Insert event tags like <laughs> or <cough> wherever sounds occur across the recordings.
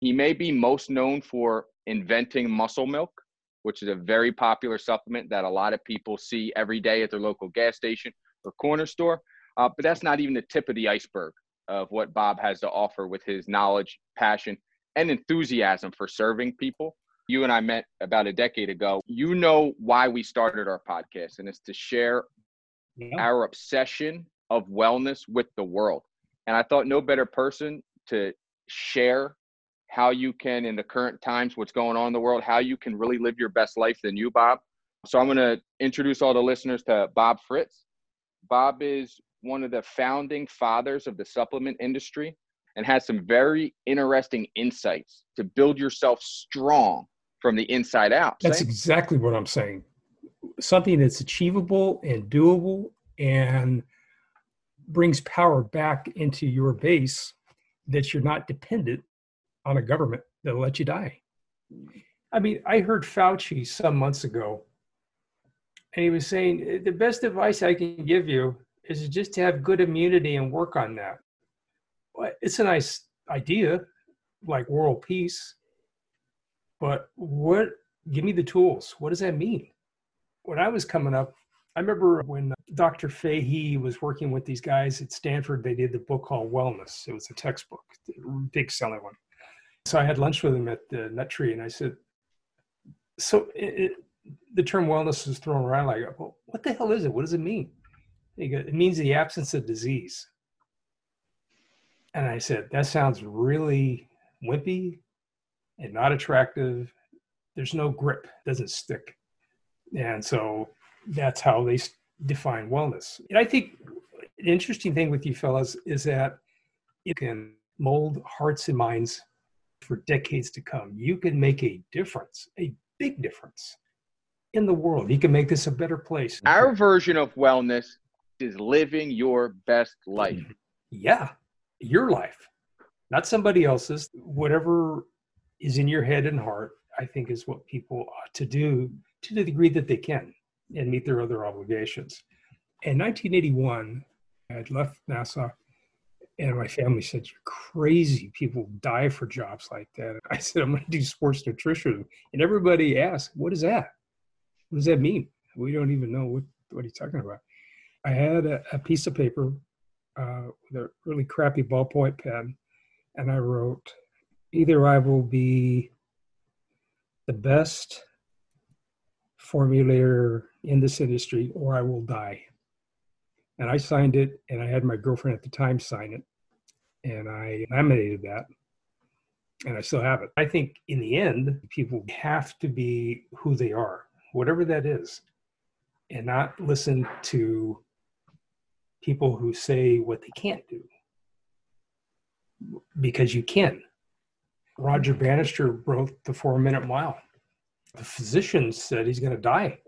He may be most known for inventing muscle milk, which is a very popular supplement that a lot of people see every day at their local gas station or corner store. Uh, but that's not even the tip of the iceberg of what Bob has to offer with his knowledge, passion, and enthusiasm for serving people. You and I met about a decade ago. You know why we started our podcast, and it's to share yeah. our obsession of wellness with the world. And I thought no better person to share how you can, in the current times, what's going on in the world, how you can really live your best life than you, Bob. So I'm going to introduce all the listeners to Bob Fritz. Bob is one of the founding fathers of the supplement industry and has some very interesting insights to build yourself strong from the inside out. That's exactly what I'm saying. Something that's achievable and doable and brings power back into your base that you're not dependent on a government that'll let you die. I mean, I heard Fauci some months ago, and he was saying the best advice I can give you is just to have good immunity and work on that. It's a nice idea, like world peace, but what? Give me the tools. What does that mean? When I was coming up, I remember when Dr. Fahey was working with these guys at Stanford, they did the book called Wellness. It was a textbook, big selling one. So I had lunch with him at the Nut Tree, and I said, "So it, it, the term wellness is thrown around like, well, what the hell is it? What does it mean?" Goes, it means the absence of disease. And I said, "That sounds really wimpy and not attractive. There's no grip, doesn't stick." And so that's how they define wellness. And I think an interesting thing with you fellas is that you can mold hearts and minds for decades to come. You can make a difference, a big difference in the world. You can make this a better place. Our version of wellness is living your best life. Yeah, your life, not somebody else's. Whatever is in your head and heart, I think is what people ought to do to the degree that they can and meet their other obligations. In 1981, I had left NASA and my family said, You're crazy. People die for jobs like that. <laughs> I said, I'm going to do sports nutrition. And everybody asked, What is that? What does that mean? We don't even know what, what he's talking about. I had a, a piece of paper uh, with a really crappy ballpoint pen, and I wrote, Either I will be the best formulator in this industry or I will die. And I signed it, and I had my girlfriend at the time sign it, and I laminated that, and I still have it. I think in the end, people have to be who they are, whatever that is, and not listen to people who say what they can't do because you can. Roger Bannister wrote The Four Minute Mile. The physician said he's going to die.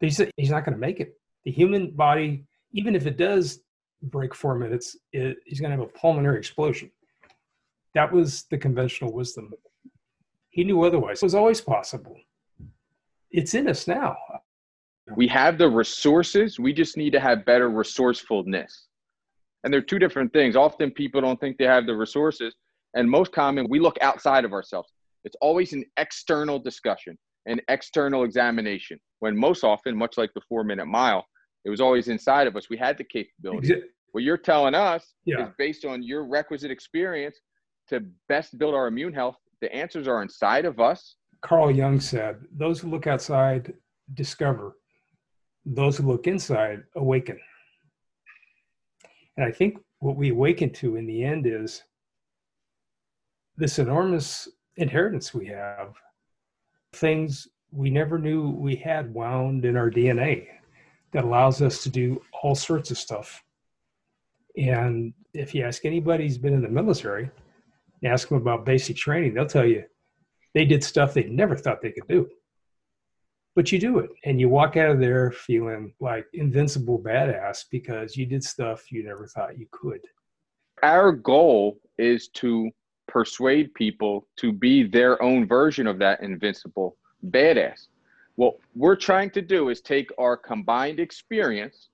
He said he's not going to make it the human body, even if it does break four minutes, it, he's going to have a pulmonary explosion. That was the conventional wisdom. He knew otherwise. It was always possible. It's in us now. We have the resources. We just need to have better resourcefulness. And they're two different things. Often people don't think they have the resources. And most common, we look outside of ourselves. It's always an external discussion, an external examination, when most often, much like the four minute mile, it was always inside of us. We had the capability. What you're telling us yeah. is based on your requisite experience to best build our immune health. The answers are inside of us. Carl Jung said, Those who look outside discover, those who look inside awaken. And I think what we awaken to in the end is this enormous inheritance we have, things we never knew we had wound in our DNA that allows us to do all sorts of stuff. And if you ask anybody who's been in the military, ask them about basic training, they'll tell you they did stuff they never thought they could do. But you do it, and you walk out of there feeling like invincible badass because you did stuff you never thought you could. Our goal is to persuade people to be their own version of that invincible badass. What we're trying to do is take our combined experience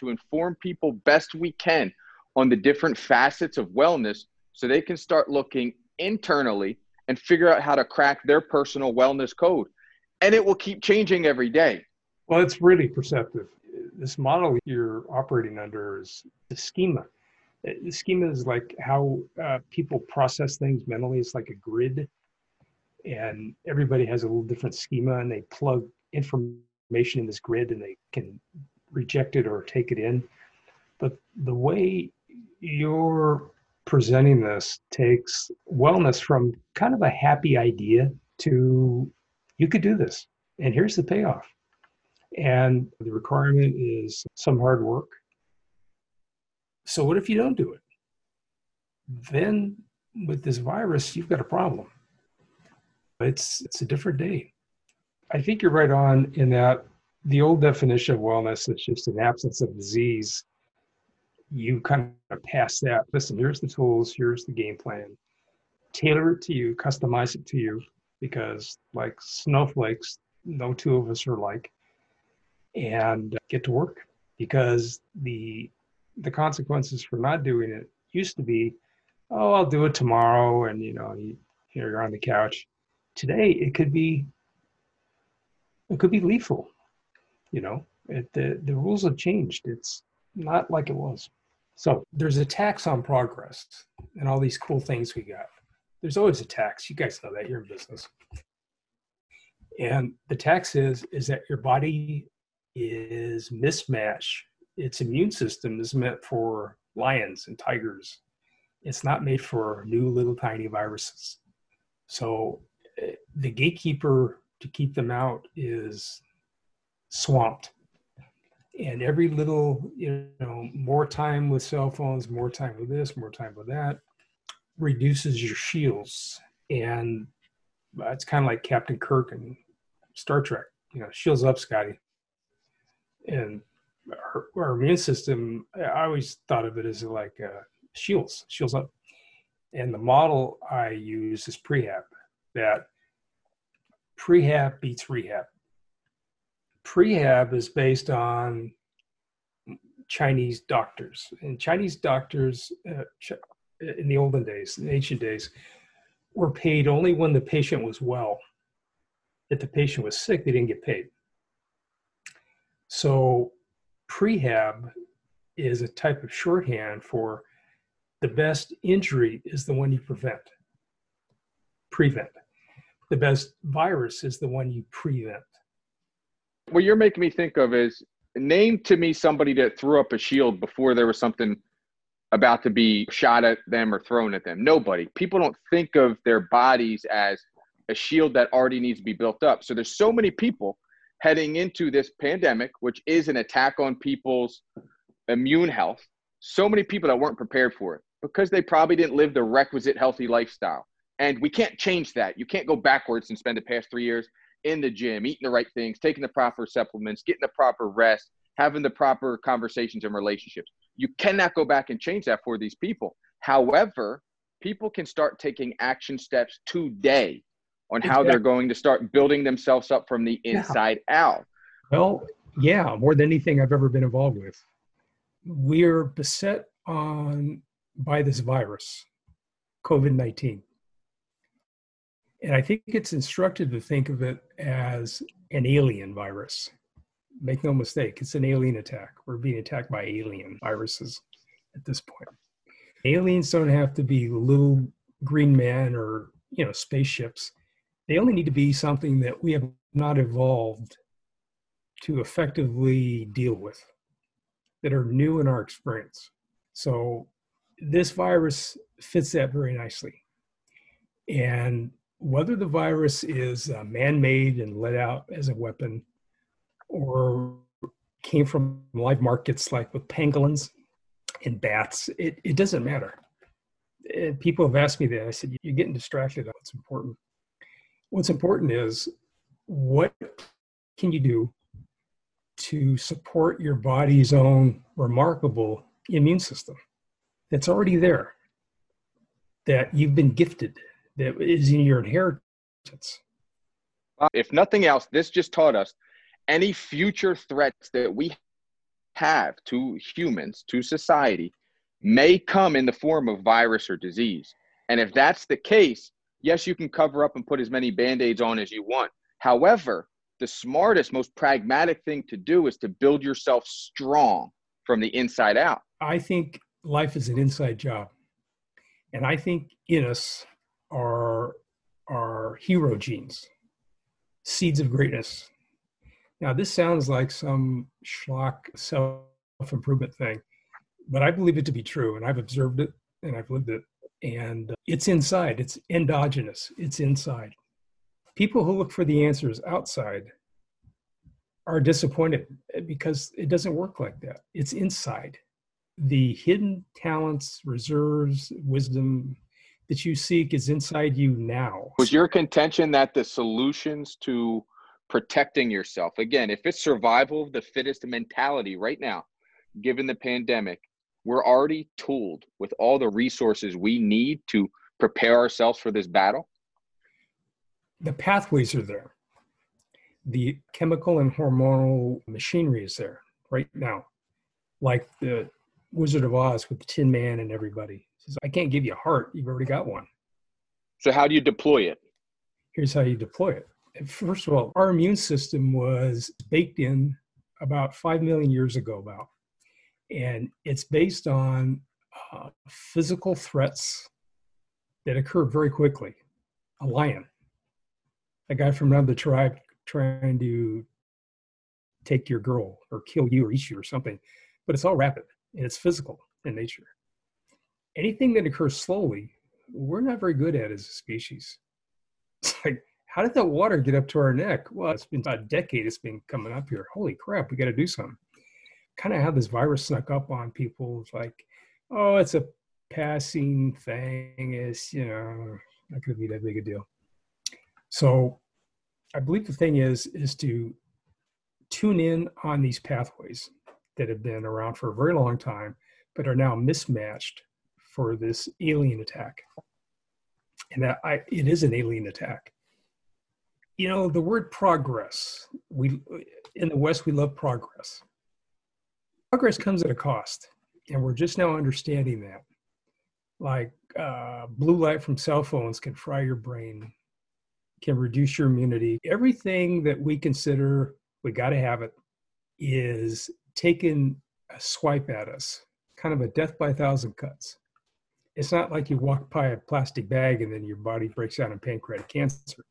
to inform people best we can on the different facets of wellness so they can start looking internally and figure out how to crack their personal wellness code. And it will keep changing every day. Well, it's really perceptive. This model you're operating under is the schema. The schema is like how uh, people process things mentally. It's like a grid, and everybody has a little different schema, and they plug information in this grid, and they can reject it or take it in. But the way you're presenting this takes wellness from kind of a happy idea to you could do this, and here's the payoff. And the requirement is some hard work. So, what if you don't do it? Then, with this virus, you've got a problem. It's, it's a different day. I think you're right on in that the old definition of wellness is just an absence of disease you kind of pass that. Listen, here's the tools, here's the game plan. Tailor it to you, customize it to you, because like snowflakes, no two of us are like, and get to work. Because the the consequences for not doing it used to be, oh, I'll do it tomorrow, and you know, you, you're on the couch. Today, it could be it could be lethal. You know, it, the the rules have changed. It's not like it was. So there's a tax on progress and all these cool things we got. There's always a tax. You guys know that you're in business. And the tax is is that your body is mismatched. Its immune system is meant for lions and tigers. It's not made for new little tiny viruses. So eh, the gatekeeper to keep them out is swamped. And every little you know more time with cell phones more time with this more time with that reduces your shields. And it's kind of like captain kirk and star trek you know shields up scotty. And our, our, immune system i always thought of it as like uh, shields shields up. And the model i use is prehab that prehab beats rehab prehab is based on Chinese doctors. And Chinese doctors uh, in the olden days, in ancient days, were paid only when the patient was well. If the patient was sick, they didn't get paid. So, prehab is a type of shorthand for the best injury is the one you prevent. Prevent. The best virus is the one you prevent what you're making me think of is name to me somebody that threw up a shield before there was something about to be shot at them or thrown at them. Nobody. People don't think of their bodies as a shield that already needs to be built up. So there's so many people heading into this pandemic, which is an attack on people's immune health. So many people that weren't prepared for it because they probably didn't live the requisite healthy lifestyle. And we can't change that. You can't go backwards and spend the past three years in the gym, eating the right things, taking the proper supplements, getting the proper rest, having the proper conversations and relationships. You cannot go back and change that for these people. However, people can start taking action steps today on how they're going to start building themselves up from the inside yeah. out. Well, yeah, more than anything I've ever been involved with. We're beset on by this virus, COVID 19. And I think it's instructive to think of it as an alien virus. Make no mistake, it's an alien attack. We're being attacked by alien viruses at this point. Aliens don't have to be little green men or, you know, spaceships. They only need to be something that we have not evolved to effectively deal with, that are new in our experience. So this virus fits that very nicely. And whether the virus is uh, man-made and let out as a weapon or came from live markets like with pangolins and bats it, it doesn't matter. And people have asked me that. I said you're getting distracted what's important. What's important is what can you do to support your body's own remarkable immune system that's already there that you've been gifted that is in your inheritance. Uh, if nothing else, this just taught us any future threats that we have to humans, to society, may come in the form of virus or disease. And if that's the case, yes, you can cover up and put as many band aids on as you want. However, the smartest, most pragmatic thing to do is to build yourself strong from the inside out. I think life is an inside job. And I think in us are, are hero genes, seeds of greatness. Now, this sounds like some schlock self improvement thing, but I believe it to be true. And I've observed it and I've lived it. And it's inside, it's endogenous, it's inside. People who look for the answers outside are disappointed because it doesn't work like that. It's inside. The hidden talents, reserves, wisdom that you seek is inside you now. Was your contention that the solutions to protecting yourself, again, if it's survival of the fittest mentality right now, given the pandemic, we're already tooled with all the resources we need to prepare ourselves for this battle? The pathways are there. The chemical and hormonal machinery is there right now. Like the Wizard of Oz with the Tin Man and everybody. Says, I can't give you a heart, you've already got one. So, how do you deploy it? Here's how you deploy it. First of all, our immune system was baked in about 5 million years ago, about and it's based on uh, physical threats that occur very quickly. A lion, a guy from another tribe trying to take your girl or kill you or eat you or something, but it's all rapid and it's physical in nature. Anything that occurs slowly, we're not very good at as a species. <laughs> It's like, how did that water get up to our neck? Well, it's been about a decade it's been coming up here. Holy crap, we got to do something kind of how this virus snuck up on people. It's like, oh, it's a passing thing. It's, you know, not going to be that big a deal. So I believe the thing is, is to tune in on these pathways that have been around for a very long time, but are now mismatched for this alien attack. And that I, it is an alien attack. You know, the word progress, we, in the West, we love progress progress comes at a cost, and we're just now understanding that. Like uh, blue light from cell phones can fry your brain, can reduce your immunity. Everything that we consider we got to have it is taking a swipe at us, kind of a death by a thousand cuts. It's not like you walk by a plastic bag and then your body breaks out in pancreatic cancer.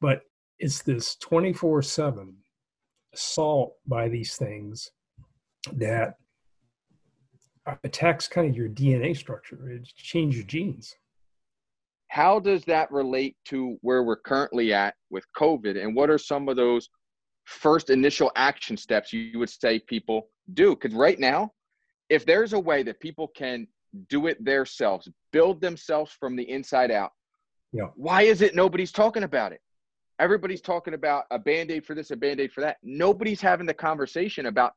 But it's this 24 7 assault by these things that attacks kind of your DNA structure. It changes your genes. How does that relate to where we're currently at with COVID? And what are some of those first initial action steps you would say people do? Because right now, if there's a way that people can do it themselves, build themselves from the inside out, yeah. why is it nobody's talking about it? Everybody's talking about a band aid for this, a band aid for that. Nobody's having the conversation about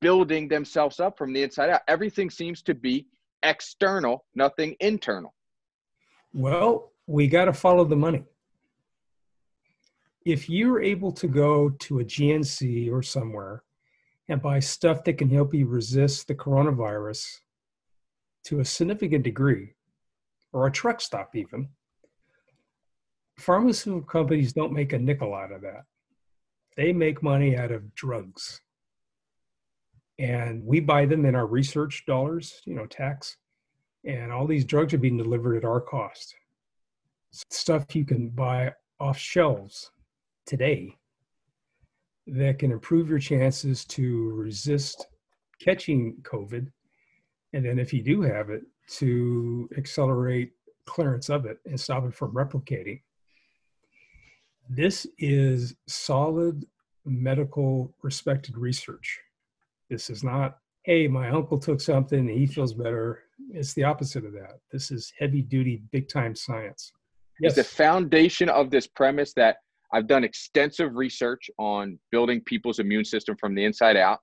building themselves up from the inside out. Everything seems to be external, nothing internal. Well, we got to follow the money. If you're able to go to a GNC or somewhere and buy stuff that can help you resist the coronavirus to a significant degree, or a truck stop even, pharmaceutical companies don't make a nickel out of that. They make money out of drugs and we buy them in our research dollars, you know, tax, and all these drugs are being delivered at our cost. Stuff you can buy off shelves today that can improve your chances to resist catching COVID. And then if you do have it, to accelerate clearance of it and stop it from replicating. This is solid medical respected research. This is not, hey, my uncle took something and he feels better. It's the opposite of that. This is heavy duty, big time science. Yes. the foundation of this premise that I've done extensive research on building people's immune system from the inside out.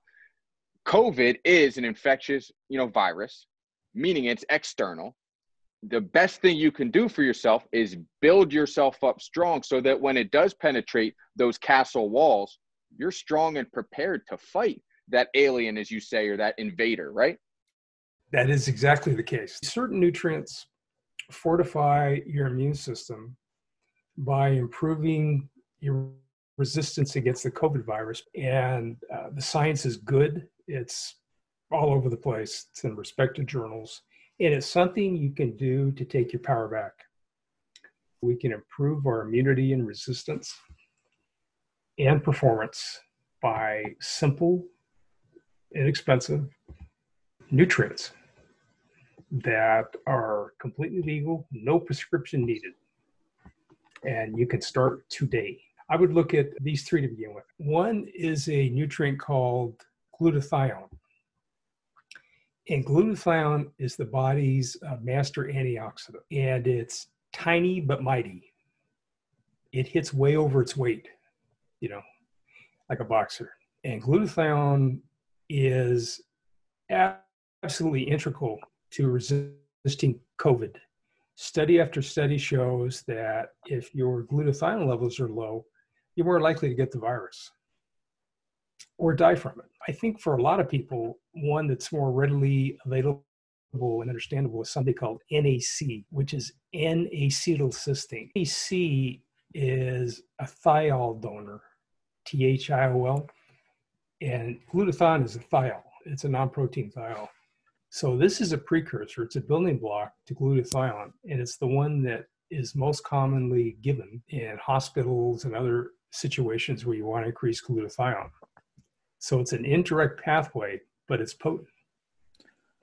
COVID is an infectious, you know, virus, meaning it's external. The best thing you can do for yourself is build yourself up strong so that when it does penetrate those castle walls, you're strong and prepared to fight that alien, as you say, or that invader, right? That is exactly the case. Certain nutrients fortify your immune system by improving your resistance against the COVID virus. And uh, the science is good. It's all over the place. It's in respected journals. And it's something you can do to take your power back. We can improve our immunity and resistance and performance by simple, inexpensive nutrients that are completely legal, no prescription needed. And you can start today. I would look at these three to begin with. One is a nutrient called glutathione. And glutathione is the body's uh, master antioxidant, and it's tiny but mighty. It hits way over its weight, you know, like a boxer. And glutathione is absolutely integral to resisting COVID. Study after study shows that if your glutathione levels are low, you're more likely to get the virus or die from it. I think for a lot of people, one that's more readily available and understandable is something called NAC, which is N-acetylcysteine. NAC is a thiol donor, T-H-I-O-L, and glutathione is a thiol. It's a non-protein thiol. So this is a precursor. It's a building block to glutathione, and it's the one that is most commonly given in hospitals and other situations where you want to increase glutathione. So it's an indirect pathway, but it's potent.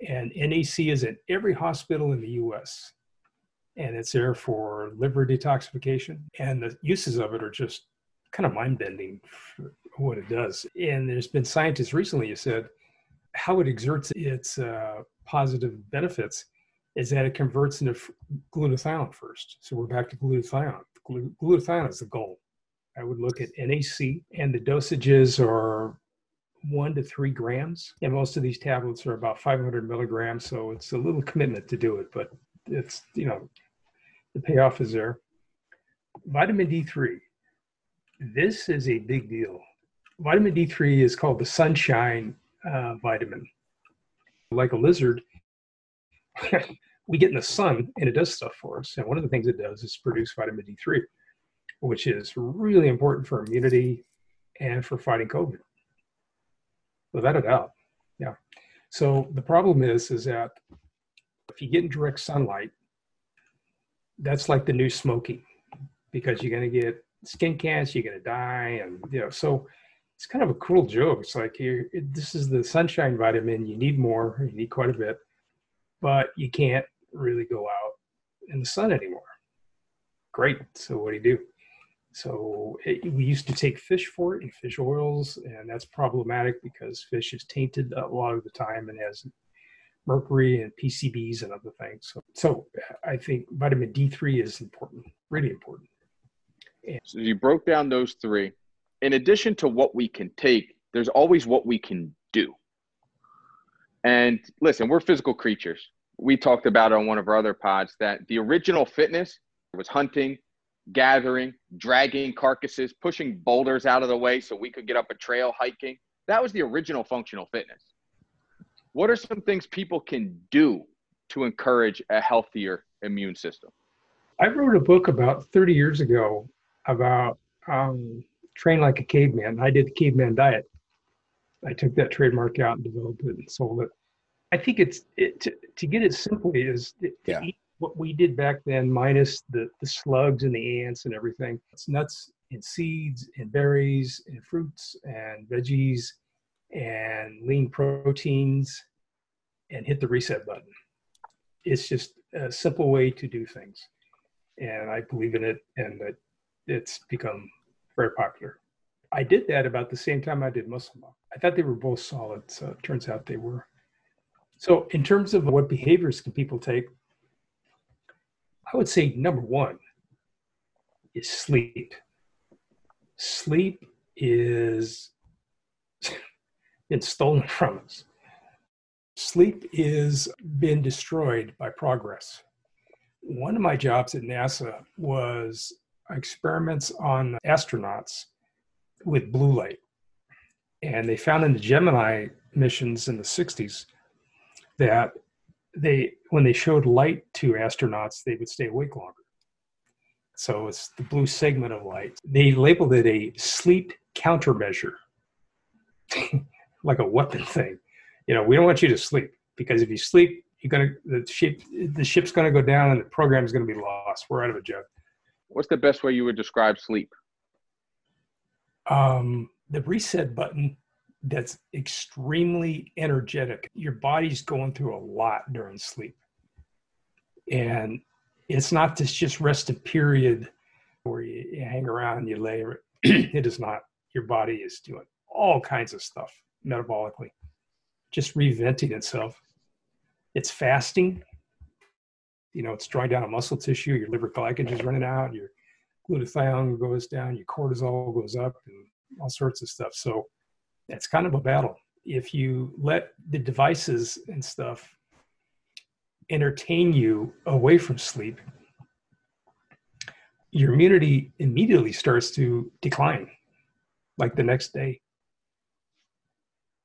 And NAC is in every hospital in the US. And it's there for liver detoxification. And the uses of it are just kind of mind bending what it does. And there's been scientists recently who said how it exerts its uh, positive benefits is that it converts into glutathione first. So we're back to glutathione. Glutathione is the goal. I would look at NAC, and the dosages are one to three grams. And most of these tablets are about 500 milligrams. So it's a little commitment to do it, but it's, you know, the payoff is there. Vitamin D3. This is a big deal. Vitamin D3 is called the sunshine uh, vitamin. Like a lizard, <laughs> we get in the sun and it does stuff for us. And one of the things it does is produce vitamin D3, which is really important for immunity and for fighting COVID. Without a doubt. Yeah. So the problem is, is that if you get in direct sunlight, that's like the new smoking because you're going to get skin cancer, you're going to die. And, you know, so it's kind of a cruel joke. It's like you this is the sunshine vitamin. You need more. You need quite a bit, but you can't really go out in the sun anymore. Great. So what do you do? So it, we used to take fish for it and fish oils, and that's problematic because fish is tainted a lot of the time and has mercury and PCBs and other things. So, so I think vitamin D3 is important, really important. And so you broke down those three in addition to what we can take, there's always what we can do. And listen, we're physical creatures. We talked about on one of our other pods that the original fitness was hunting, gathering, dragging carcasses, pushing boulders out of the way so we could get up a trail hiking. That was the original functional fitness. What are some things people can do to encourage a healthier immune system? I wrote a book about 30 years ago about um, train like a caveman. I did the caveman diet. I took that trademark out and developed it and sold it. I think it's it, to, to get it simply is to yeah. eat what we did back then, minus the, the slugs and the ants and everything. It's nuts and seeds and berries and fruits and veggies and lean proteins and hit the reset button. It's just a simple way to do things. And I believe in it and that it's become very popular. I did that about the same time I did Muscle Milk. I thought they were both solid, so it turns out they were. So, in terms of what behaviors can people take, I would say number one is sleep. Sleep is <laughs> it's stolen from us. Sleep is been destroyed by progress. One of my jobs at NASA was experiments on astronauts with blue light. And they found in the Gemini missions in the 60s that they when they showed light to astronauts, they would stay awake longer. So it's the blue segment of light. They labeled it a sleep countermeasure, <laughs> like a weapon thing. You know, we don't want you to sleep because if you sleep, you're gonna the ship the ship's gonna go down and the program is gonna be lost. We're out of a job. What's the best way you would describe sleep? Um, the reset button that's extremely energetic. Your body's going through a lot during sleep. And it's not this just rested period where you, hang around you lay. <clears throat> it is not. Your body is doing all kinds of stuff metabolically, just reventing itself. It's fasting. You know, it's drawing down a muscle tissue. Your liver glycogen is running out. Your glutathione goes down. Your cortisol goes up, and all sorts of stuff. So it's kind of a battle. If you let the devices and stuff entertain you away from sleep, your immunity immediately starts to decline, like the next day.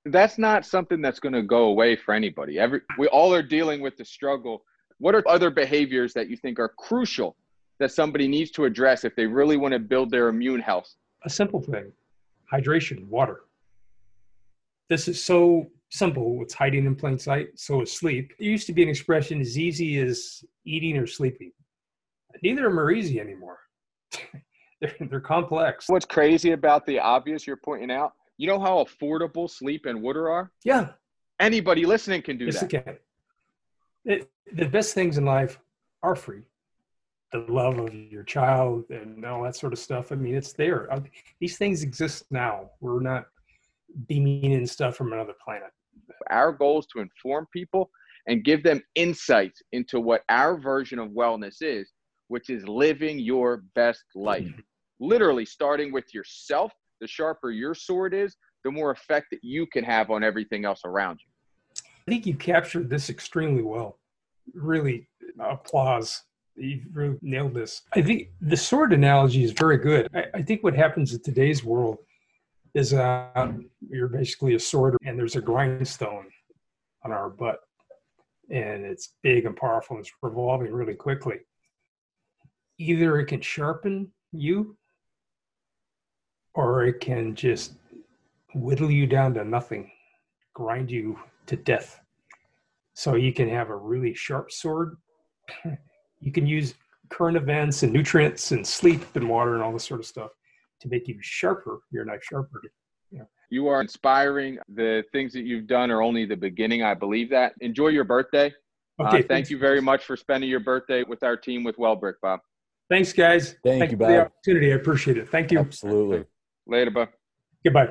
That's not something that's going to go away for anybody. Every we all are dealing with the struggle. What are other behaviors that you think are crucial that somebody needs to address if they really want to build their immune health? A simple thing: hydration, water. This is so simple. It's hiding in plain sight. So is sleep. There used to be an expression as easy as eating or sleeping. Neither of them are easy anymore. <laughs> they're, they're complex. What's crazy about the obvious you're pointing out? You know how affordable sleep and water are? Yeah. Anybody listening can do yes, that. Can. It, the best things in life are free. The love of your child and all that sort of stuff. I mean, it's there. These things exist now. We're not beaming in stuff from another planet. Our goal is to inform people and give them insights into what our version of wellness is, which is living your best life. Mm-hmm. Literally starting with yourself. The sharper your sword is, the more effect that you can have on everything else around you. I think you captured this extremely well. Really, applause. You've really nailed this. I think the sword analogy is very good. I, I think what happens in today's world is uh, you're basically a sword and there's a grindstone on our butt. And it's big and powerful and it's revolving really quickly. Either it can sharpen you or it can just whittle you down to nothing grind you to death. So you can have a really sharp sword. <clears throat> You can use current events and nutrients and sleep and water and all this sort of stuff to make you sharper, your knife sharper. Yeah. You are inspiring. The things that you've done are only the beginning. I believe that. Enjoy your birthday. Uh, okay. Uh, thank you very much for spending your birthday with our team with Wellbrick, Bob. Thanks, guys. Thank, thank you, Bob. For the opportunity. I appreciate it. Thank you. Absolutely. Later, Bob. Goodbye.